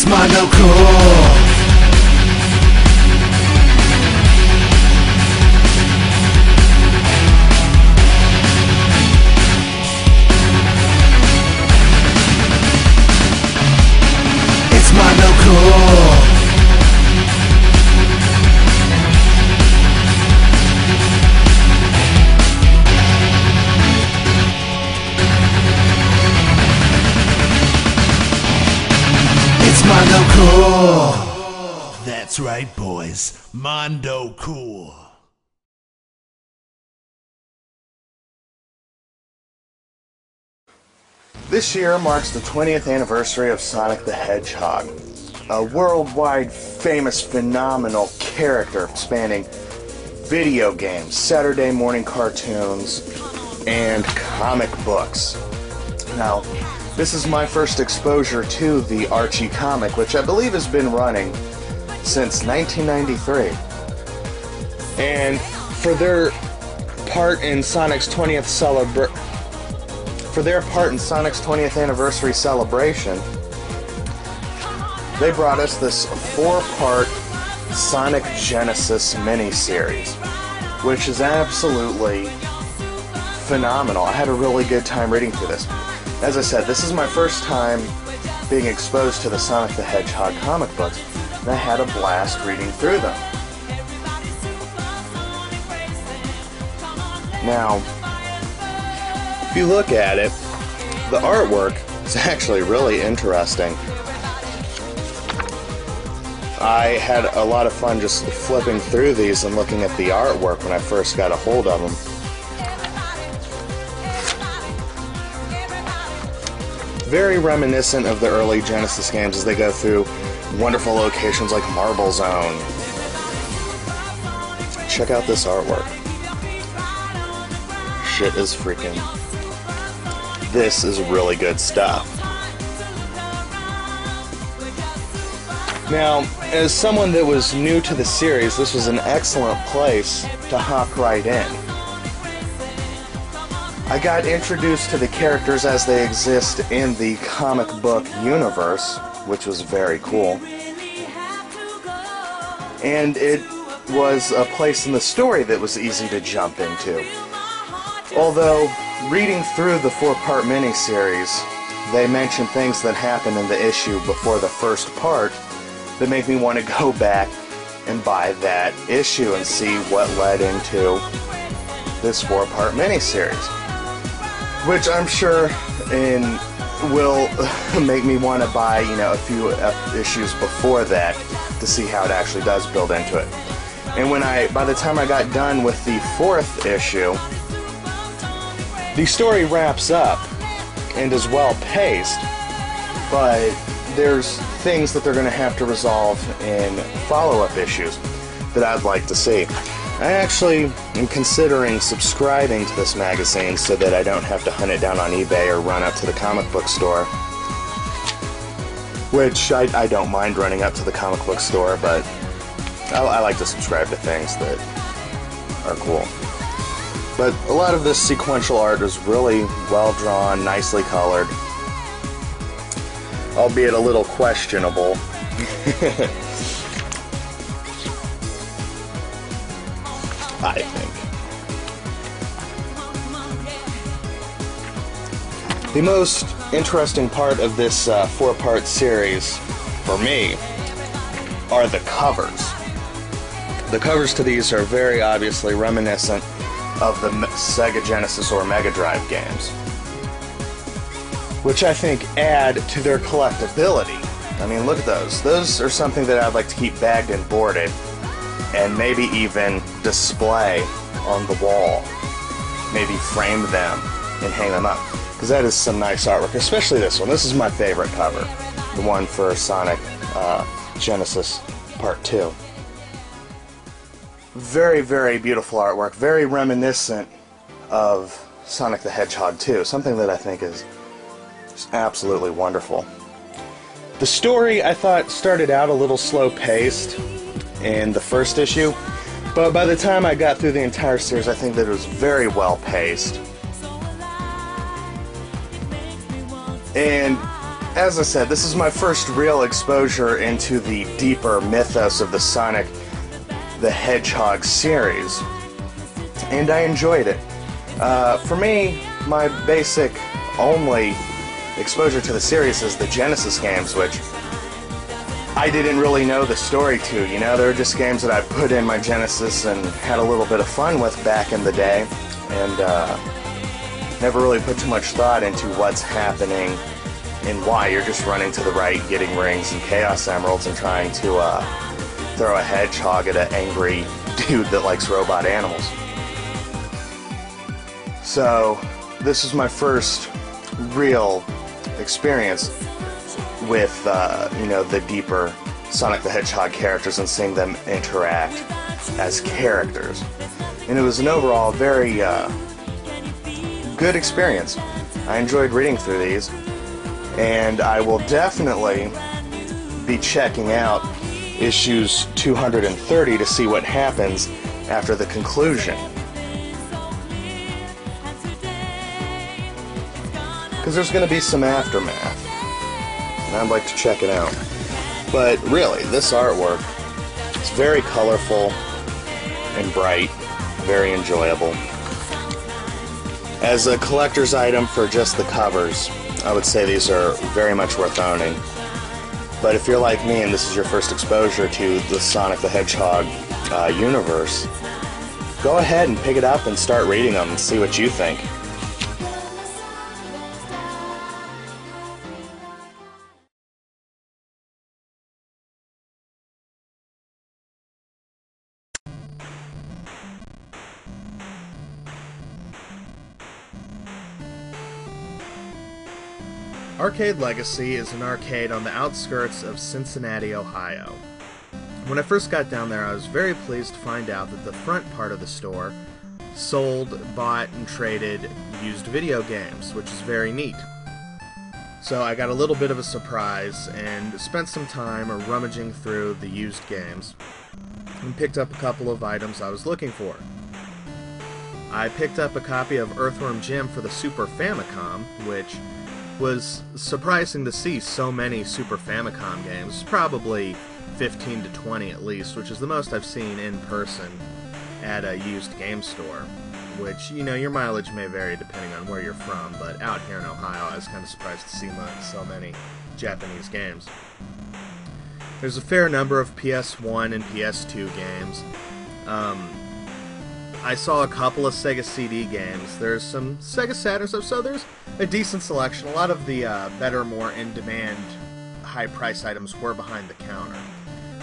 It's Mondo Cool. That's right, boys. Mondo Cool. This year marks the 20th anniversary of Sonic the Hedgehog, a worldwide famous, phenomenal character spanning video games, Saturday morning cartoons, and comic books. Now, this is my first exposure to the Archie comic, which I believe has been running since 1993. And for their part in Sonic's 20th celebration, for their part in Sonic's 20th anniversary celebration, they brought us this four-part Sonic Genesis miniseries, which is absolutely phenomenal. I had a really good time reading through this. As I said, this is my first time being exposed to the Sonic the Hedgehog comic books, and I had a blast reading through them. Now, if you look at it, the artwork is actually really interesting. I had a lot of fun just flipping through these and looking at the artwork when I first got a hold of them. Very reminiscent of the early Genesis games as they go through wonderful locations like Marble Zone. Check out this artwork. Shit is freaking this is really good stuff. Now, as someone that was new to the series, this was an excellent place to hop right in. I got introduced to the characters as they exist in the comic book universe, which was very cool. And it was a place in the story that was easy to jump into. Although, reading through the four-part miniseries, they mention things that happened in the issue before the first part that make me want to go back and buy that issue and see what led into this four-part miniseries. Which I'm sure in will make me want to buy, you know, a few uh, issues before that to see how it actually does build into it. And when I, by the time I got done with the fourth issue, the story wraps up and is well paced, but there's things that they're going to have to resolve in follow up issues that I'd like to see. I actually am considering subscribing to this magazine so that I don't have to hunt it down on eBay or run up to the comic book store. Which I, I don't mind running up to the comic book store, but I, I like to subscribe to things that are cool. But a lot of this sequential art is really well drawn, nicely colored, albeit a little questionable. The most interesting part of this uh, four part series, for me, are the covers. The covers to these are very obviously reminiscent of the Sega Genesis or Mega Drive games, which I think add to their collectability. I mean, look at those. Those are something that I'd like to keep bagged and boarded, and maybe even display on the wall. Maybe frame them and hang them up, because that is some nice artwork, especially this one. This is my favorite cover, the one for Sonic uh, Genesis Part 2 very, very beautiful artwork, very reminiscent of Sonic the Hedgehog 2, something that I think is absolutely wonderful. The story, I thought, started out a little slow paced in the first issue, but by the time I got through the entire series, I think that it was very well paced. And as I said, this is my first real exposure into the deeper mythos of the Sonic the Hedgehog series, and I enjoyed it. Uh, for me, my basic only exposure to the series is the Genesis games, which I didn't really know the story to. You know, they were just games that I put in my Genesis and had a little bit of fun with back in the day, and uh, never really put too much thought into what's happening and why. You're just running to the right, getting rings and Chaos Emeralds, and trying to uh, throw a hedgehog at an angry dude that likes robot animals. So, this is my first real experience with, uh, you know, the deeper Sonic the Hedgehog characters and seeing them interact as characters. And it was an overall very uh, good experience. I enjoyed reading through these, and I will definitely be checking out issues 230 to see what happens after the conclusion. Because there's going to be some aftermath, and I'd like to check it out. But really, this artwork, it's very colorful and bright, very enjoyable. As a collector's item for just the covers, I would say these are very much worth owning. But if you're like me and this is your first exposure to the Sonic the Hedgehog uh, universe, go ahead and pick it up and start reading them and see what you think. Arcade Legacy is an arcade on the outskirts of Cincinnati, Ohio. When I first got down there, I was very pleased to find out that the front part of the store sold, bought, and traded used video games, which is very neat. So I got a little bit of a surprise and spent some time rummaging through the used games and picked up a couple of items I was looking for. I picked up a copy of Earthworm Jim for the Super Famicom, which was surprising to see so many Super Famicom games, probably 15 to 20 at least, which is the most I've seen in person at a used game store. Which, you know, your mileage may vary depending on where you're from, but out here in Ohio, I was kind of surprised to see so many Japanese games. There's a fair number of PS1 and PS2 games. Um, I saw a couple of Sega CD games. There's some Sega Saturn stuff, so there's a decent selection. A lot of the uh, better, more in-demand, high-price items were behind the counter.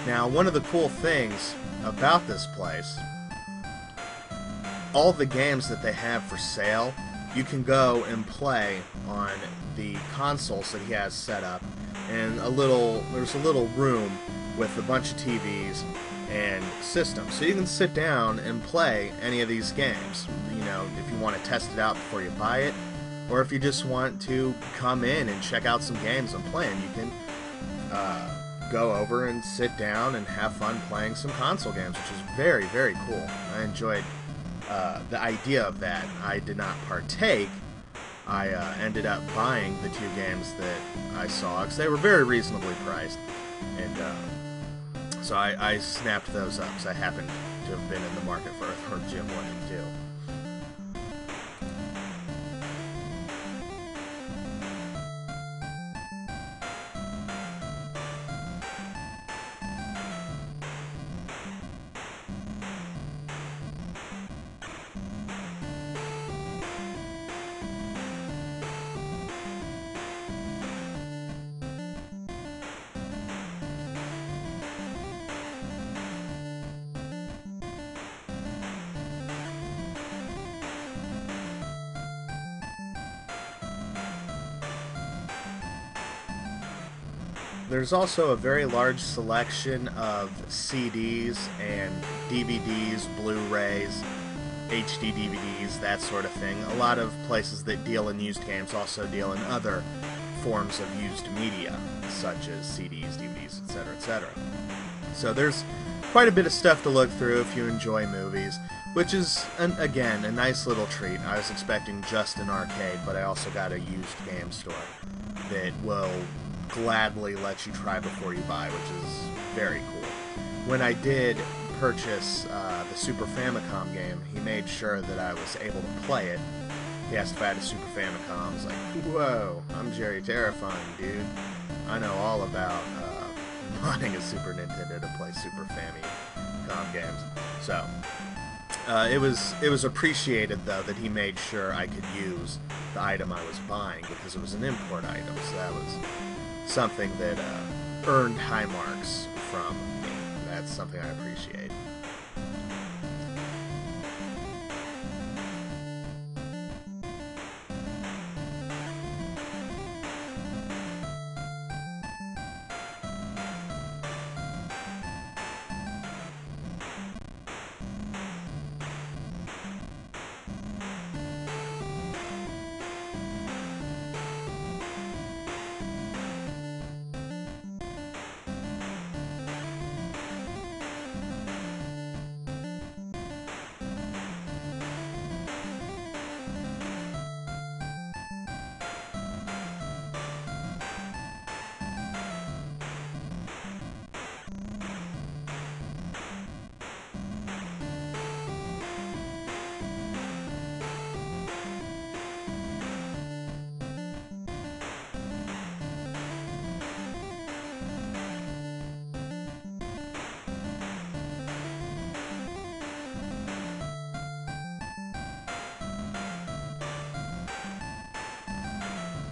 Now, one of the cool things about this place, all the games that they have for sale, you can go and play on the consoles that he has set up. And a little, there's a little room with a bunch of TVs and system. So you can sit down and play any of these games. You know, if you want to test it out before you buy it, or if you just want to come in and check out some games I'm playing, you can uh, go over and sit down and have fun playing some console games, which is very, very cool. I enjoyed uh, the idea of that. I did not partake. I uh, ended up buying the two games that I saw because they were very reasonably priced, and uh, so I, I snapped those up because I happened to have been in the market for Earthworm Jim 1 and 2. There's also a very large selection of CDs and DVDs, Blu-rays, HD DVDs, that sort of thing. A lot of places that deal in used games also deal in other forms of used media, such as CDs, DVDs, etc., etc. So there's quite a bit of stuff to look through if you enjoy movies, which is, an, again, a nice little treat. I was expecting just an arcade, but I also got a used game store. that will gladly let you try before you buy, which is very cool. When I did purchase uh, the Super Famicom game, he made sure that I was able to play it. He asked if I had a Super Famicom. I was like, whoa, I'm Jerry Terrifying, dude. I know all about uh, a Super Nintendo to play Super Famicom games. So, uh, it was it was appreciated though that he made sure I could use the item I was buying because it was an import item. So that was something that uh, earned high marks from me. That's something I appreciate.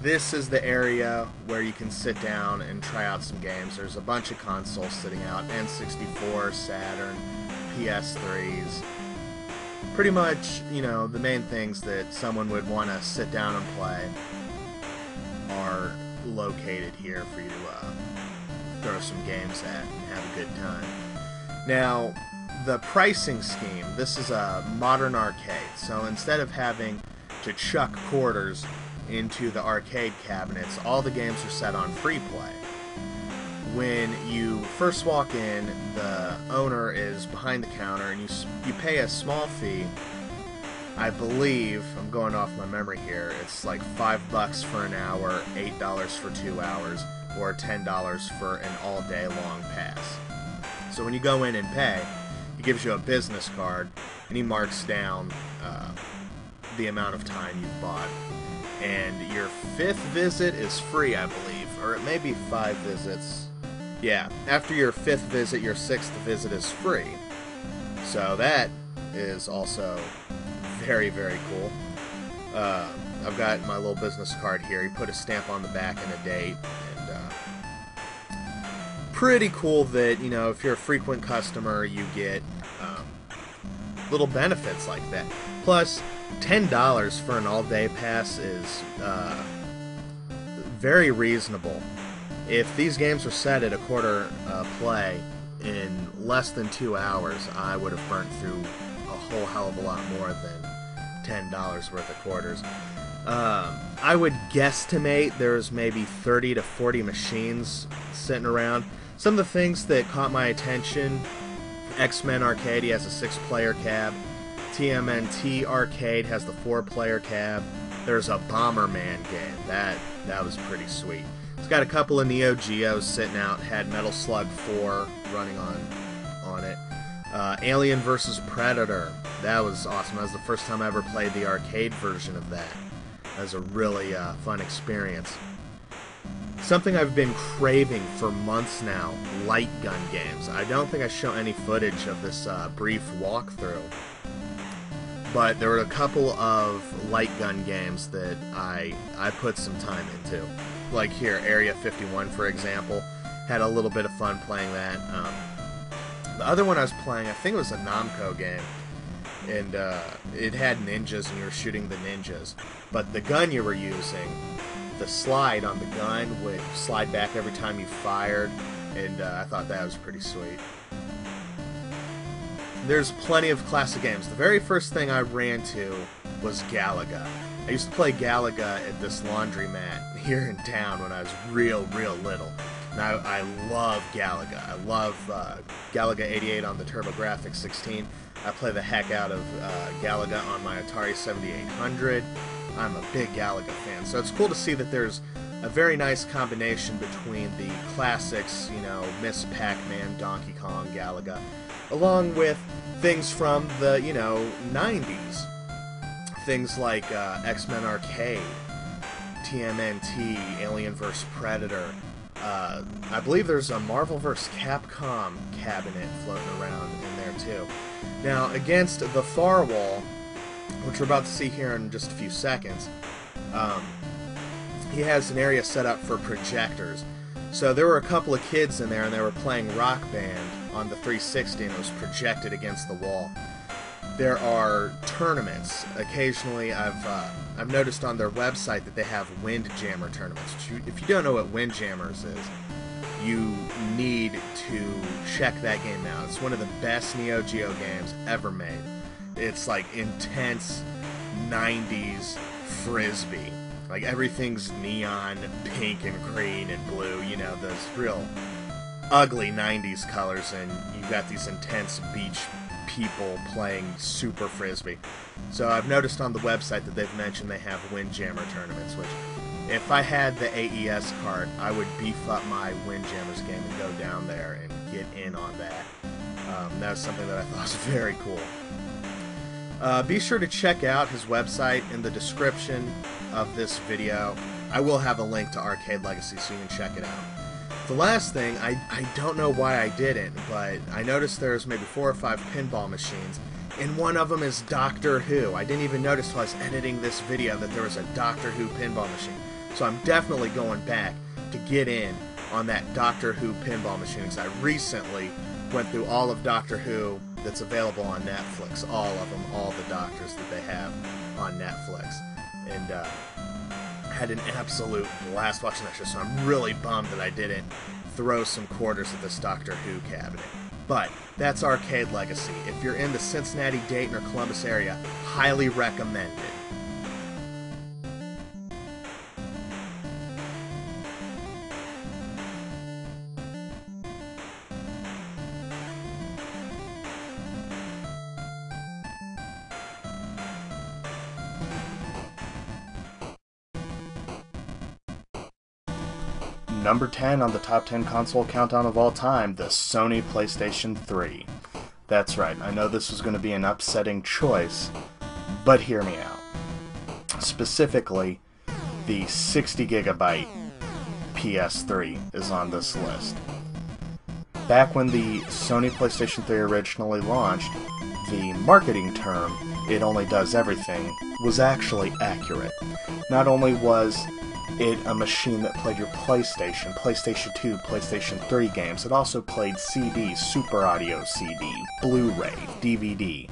This is the area where you can sit down and try out some games. There's a bunch of consoles sitting out N64, Saturn, PS3s. Pretty much, you know, the main things that someone would want to sit down and play are located here for you to uh, throw some games at and have a good time. Now, the pricing scheme this is a modern arcade, so instead of having to chuck quarters into the arcade cabinets, all the games are set on free play. When you first walk in, the owner is behind the counter and you you pay a small fee. I believe I'm going off my memory here. It's like 5 bucks for an hour, $8 for 2 hours, or $10 for an all-day long pass. So when you go in and pay, he gives you a business card and he marks down uh, the amount of time you've bought and your fifth visit is free, I believe, or it may be five visits. Yeah, after your fifth visit, your sixth visit is free. So that is also very, very cool. Uh, I've got my little business card here. He put a stamp on the back and a date, and uh, pretty cool that you know if you're a frequent customer, you get um, little benefits like that. Plus, ten dollars for an all-day pass is uh, very reasonable. If these games were set at a quarter uh, play in less than two hours, I would have burnt through a whole hell of a lot more than ten dollars worth of quarters. Um, I would guesstimate there's maybe 30 to 40 machines sitting around. Some of the things that caught my attention X Men Arcade has a six player cab. TMNT Arcade has the four-player cab. There's a Bomberman game. That that was pretty sweet. It's got a couple of Neo Geos sitting out. Had Metal Slug 4 running on on it. Uh, Alien vs Predator. That was awesome. That was the first time I ever played the arcade version of that. That was a really uh, fun experience. Something I've been craving for months now, light gun games. I don't think I show any footage of this uh, brief walkthrough but there were a couple of light gun games that I I put some time into. Like here, Area 51, for example, had a little bit of fun playing that. Um, the other one I was playing, I think it was a Namco game, and uh, it had ninjas, and you were shooting the ninjas. But the gun you were using, the slide on the gun would slide back every time you fired, and uh, I thought that was pretty sweet there's plenty of classic games. The very first thing I ran to was Galaga. I used to play Galaga at this laundromat here in town when I was real, real little. And I, I love Galaga. I love uh, Galaga 88 on the TurboGrafx 16. I play the heck out of uh, Galaga on my Atari 7800. I'm a big Galaga fan, so it's cool to see that there's a very nice combination between the classics, you know, Miss Pac-Man, Donkey Kong, Galaga, along with things from the, you know, 90s. Things like uh, X-Men Arcade, TMNT, Alien vs. Predator. Uh, I believe there's a Marvel vs. Capcom cabinet floating around in there too. Now, against the far wall, which we're about to see here in just a few seconds, um, he has an area set up for projectors. So there were a couple of kids in there, and they were playing Rock Band on the 360, and it was projected against the wall. There are tournaments. Occasionally, I've uh, I've noticed on their website that they have Windjammer tournaments. If you don't know what Windjammers is, you need to check that game out. It's one of the best Neo Geo games ever made. It's like intense 90s frisbee. Like everything's neon, pink and green and blue, you know, those real ugly 90s colors, and you've got these intense beach people playing super frisbee. So I've noticed on the website that they've mentioned they have Windjammer tournaments, which if I had the AES card, I would beef up my Windjammers game and go down there and get in on that. Um, that was something that I thought was very cool. Uh, be sure to check out his website in the description of this video. I will have a link to Arcade Legacy so you can check it out. The last thing, I, I don't know why I didn't, but I noticed there's maybe four or five pinball machines, and one of them is Doctor Who. I didn't even notice while I was editing this video that there was a Doctor Who pinball machine. So I'm definitely going back to get in on that Doctor Who pinball machine because I recently went through all of Doctor Who that's available on Netflix. All of them, all the doctors that they have on Netflix. And uh, had an absolute blast watching that show, so I'm really bummed that I didn't throw some quarters at this Doctor Who cabinet. But that's Arcade Legacy. If you're in the Cincinnati, Dayton, or Columbus area, highly recommend Number 10 on the top 10 console countdown of all time, the Sony PlayStation 3. That's right, I know this was going to be an upsetting choice, but hear me out. Specifically, the 60 gigabyte PS3 is on this list. Back when the Sony PlayStation 3 originally launched, the marketing term, it only does everything, was actually accurate. Not only was it a machine that played your PlayStation, PlayStation 2, PlayStation 3 games. It also played CD, Super Audio CD, Blu-ray, DVD.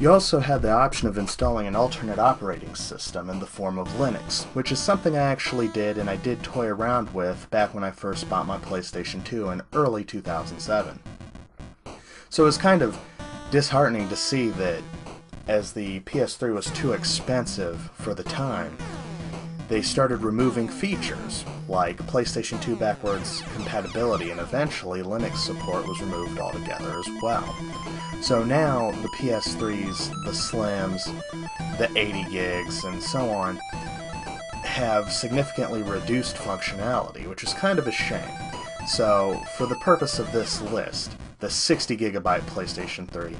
You also had the option of installing an alternate operating system in the form of Linux, which is something I actually did and I did toy around with back when I first bought my PlayStation 2 in early 2007. So it was kind of disheartening to see that as the PS3 was too expensive for the time, they started removing features like PlayStation 2 backwards compatibility, and eventually Linux support was removed altogether as well. So now the PS3s, the Slims, the 80 gigs, and so on have significantly reduced functionality, which is kind of a shame. So, for the purpose of this list, the 60 gigabyte PlayStation 3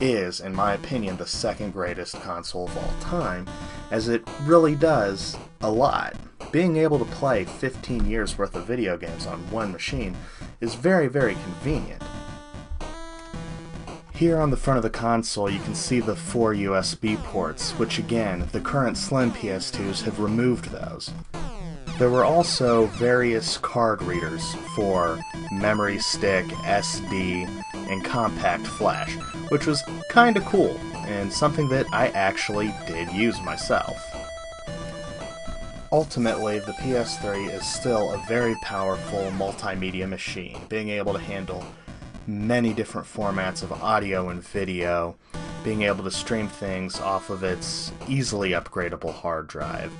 is, in my opinion, the second greatest console of all time, as it really does a lot. Being able to play 15 years worth of video games on one machine is very, very convenient. Here on the front of the console you can see the four USB ports, which again, the current Slim PS2s have removed those. There were also various card readers for memory stick, SD, and compact flash, which was kinda cool, and something that I actually did use myself. Ultimately, the PS3 is still a very powerful multimedia machine, being able to handle many different formats of audio and video, being able to stream things off of its easily upgradable hard drive.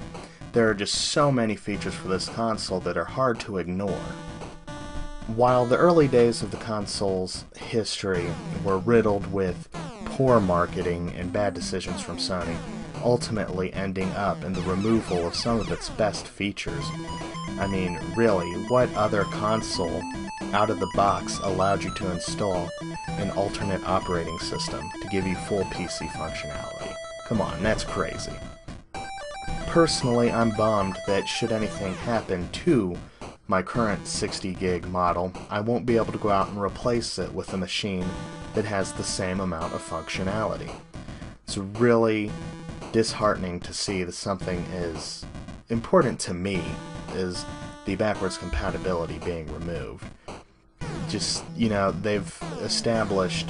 There are just so many features for this console that are hard to ignore. While the early days of the console's history were riddled with poor marketing and bad decisions from Sony, ultimately ending up in the removal of some of its best features. I mean, really, what other console out of the box allowed you to install an alternate operating system to give you full PC functionality? Come on, that's crazy. Personally, I'm bummed that should anything happen to my current 60 gig model, I won't be able to go out and replace it with a machine that has the same amount of functionality. It's really disheartening to see that something is important to me is the backwards compatibility being removed. Just, you know, they've established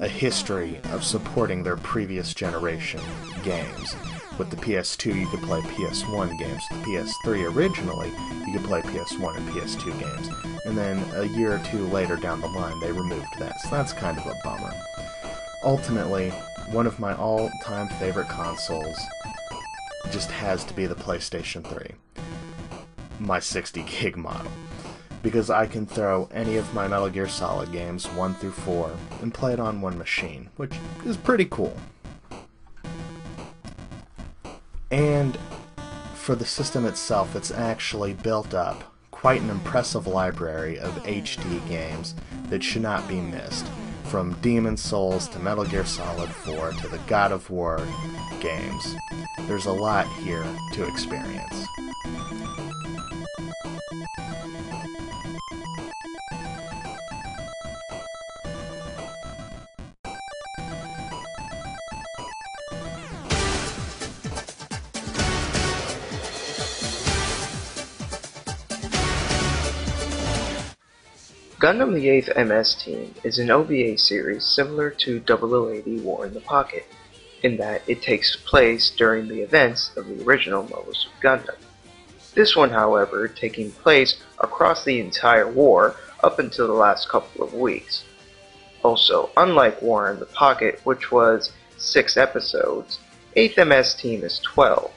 a history of supporting their previous generation games. With the PS2, you could play PS1 games. The PS3 originally, you could play PS1 and PS2 games. And then a year or two later down the line, they removed that. So that's kind of a bummer. Ultimately, one of my all-time favorite consoles just has to be the PlayStation 3. My 60 gig model. Because I can throw any of my Metal Gear Solid games, 1 through 4, and play it on one machine, which is pretty cool. And for the system itself, it's actually built up quite an impressive library of HD games that should not be missed. From Demon's Souls to Metal Gear Solid 4 to the God of War games. There's a lot here to experience. Gundam the 8th MS Team is an OVA series similar to 0080 War in the Pocket, in that it takes place during the events of the original Mobile Gundam. This one, however, taking place across the entire war up until the last couple of weeks. Also, unlike War in the Pocket, which was 6 episodes, 8th MS Team is 12.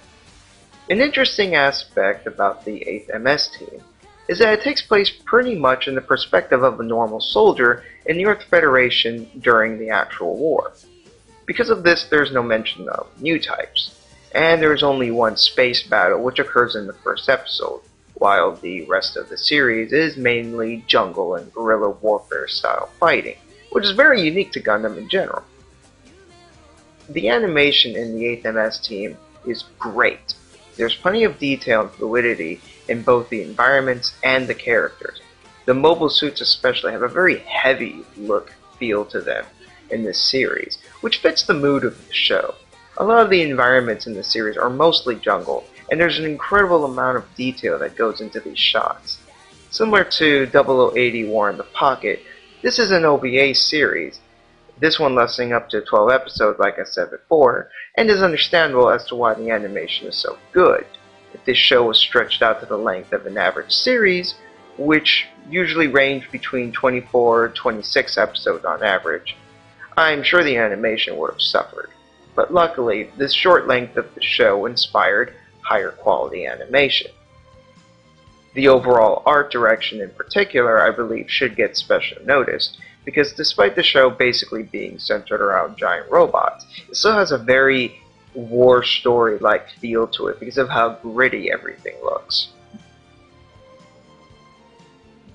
An interesting aspect about the 8th MS Team is that it takes place pretty much in the perspective of a normal soldier in the Earth Federation during the actual war. Because of this, there's no mention of new types, and there is only one space battle which occurs in the first episode, while the rest of the series is mainly jungle and guerrilla warfare style fighting, which is very unique to Gundam in general. The animation in the 8th MS team is great. There's plenty of detail and fluidity in both the environments and the characters. The mobile suits especially have a very heavy look feel to them in this series, which fits the mood of the show. A lot of the environments in the series are mostly jungle, and there's an incredible amount of detail that goes into these shots. Similar to 0080 War in the Pocket, this is an OVA series, this one lasting up to 12 episodes like I said before, and is understandable as to why the animation is so good if this show was stretched out to the length of an average series, which usually range between 24 26 episodes on average, I'm sure the animation would have suffered. But luckily, this short length of the show inspired higher quality animation. The overall art direction in particular, I believe, should get special notice, because despite the show basically being centered around giant robots, it still has a very war story like feel to it because of how gritty everything looks.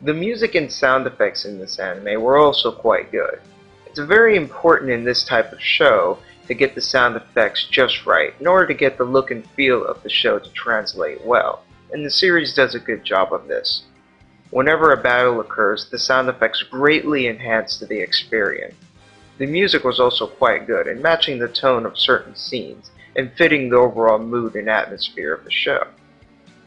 The music and sound effects in this anime were also quite good. It's very important in this type of show to get the sound effects just right in order to get the look and feel of the show to translate well, and the series does a good job of this. Whenever a battle occurs, the sound effects greatly enhance the experience. The music was also quite good in matching the tone of certain scenes and fitting the overall mood and atmosphere of the show.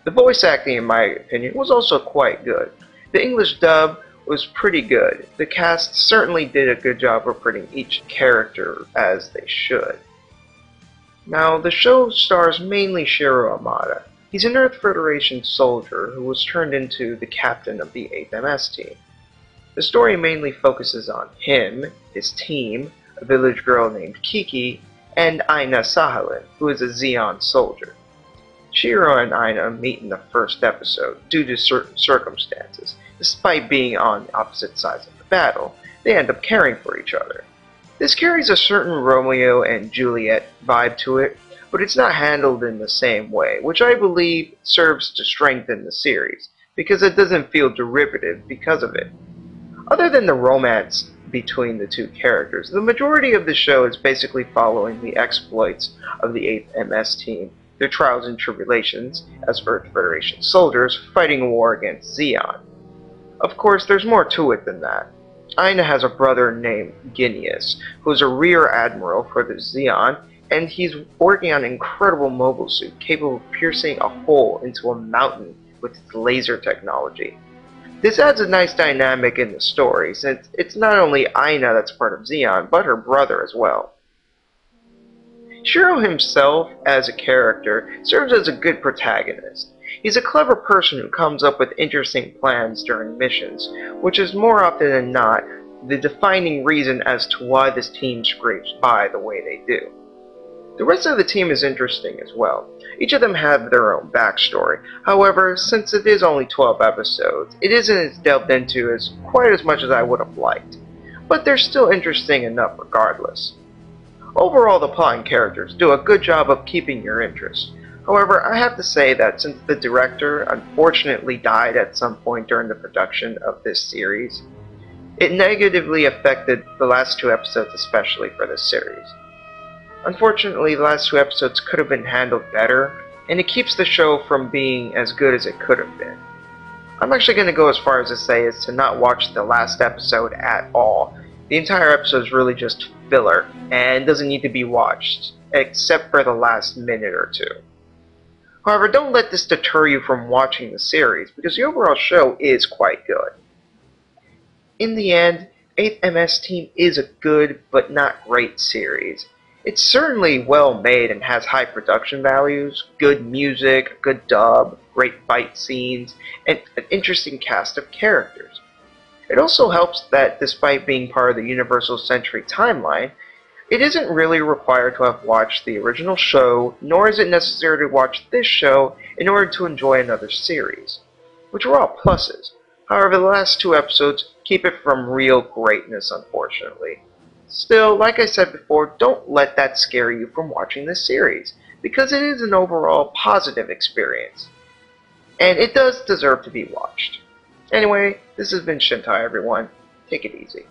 The voice acting, in my opinion, was also quite good. The English dub was pretty good. The cast certainly did a good job of putting each character as they should. Now, the show stars mainly Shiro Amada. He's an Earth Federation soldier who was turned into the captain of the 8th MS team. The story mainly focuses on him, his team, a village girl named Kiki, and Aina Sahalin, who is a Zeon soldier. Shiro and Aina meet in the first episode due to certain circumstances. Despite being on opposite sides of the battle, they end up caring for each other. This carries a certain Romeo and Juliet vibe to it, but it's not handled in the same way, which I believe serves to strengthen the series, because it doesn't feel derivative because of it. Other than the romance between the two characters, the majority of the show is basically following the exploits of the 8th MS team, their trials and tribulations as Earth Federation soldiers fighting a war against Zeon. Of course, there's more to it than that. Aina has a brother named Ginias, who is a rear admiral for the Zeon, and he's working on an incredible mobile suit capable of piercing a hole into a mountain with its laser technology. This adds a nice dynamic in the story, since it's not only Aina that's part of Zeon, but her brother as well. Shiro himself, as a character, serves as a good protagonist. He's a clever person who comes up with interesting plans during missions, which is more often than not the defining reason as to why this team scrapes by the way they do. The rest of the team is interesting as well. Each of them have their own backstory. However, since it is only 12 episodes, it isn't as delved into as quite as much as I would have liked. But they're still interesting enough regardless. Overall, the plot and characters do a good job of keeping your interest. However, I have to say that since the director unfortunately died at some point during the production of this series, it negatively affected the last two episodes especially for this series. Unfortunately, the last two episodes could have been handled better, and it keeps the show from being as good as it could have been. I'm actually going to go as far as to say is to not watch the last episode at all. The entire episode is really just filler, and doesn't need to be watched, except for the last minute or two. However, don't let this deter you from watching the series, because the overall show is quite good. In the end, 8th MS Team is a good but not great series. It's certainly well made and has high production values, good music, good dub, great fight scenes, and an interesting cast of characters. It also helps that despite being part of the Universal Century timeline, it isn't really required to have watched the original show, nor is it necessary to watch this show in order to enjoy another series, which are all pluses. However, the last two episodes keep it from real greatness, unfortunately. Still, like I said before, don't let that scare you from watching this series, because it is an overall positive experience. And it does deserve to be watched. Anyway, this has been Shintai, everyone. Take it easy.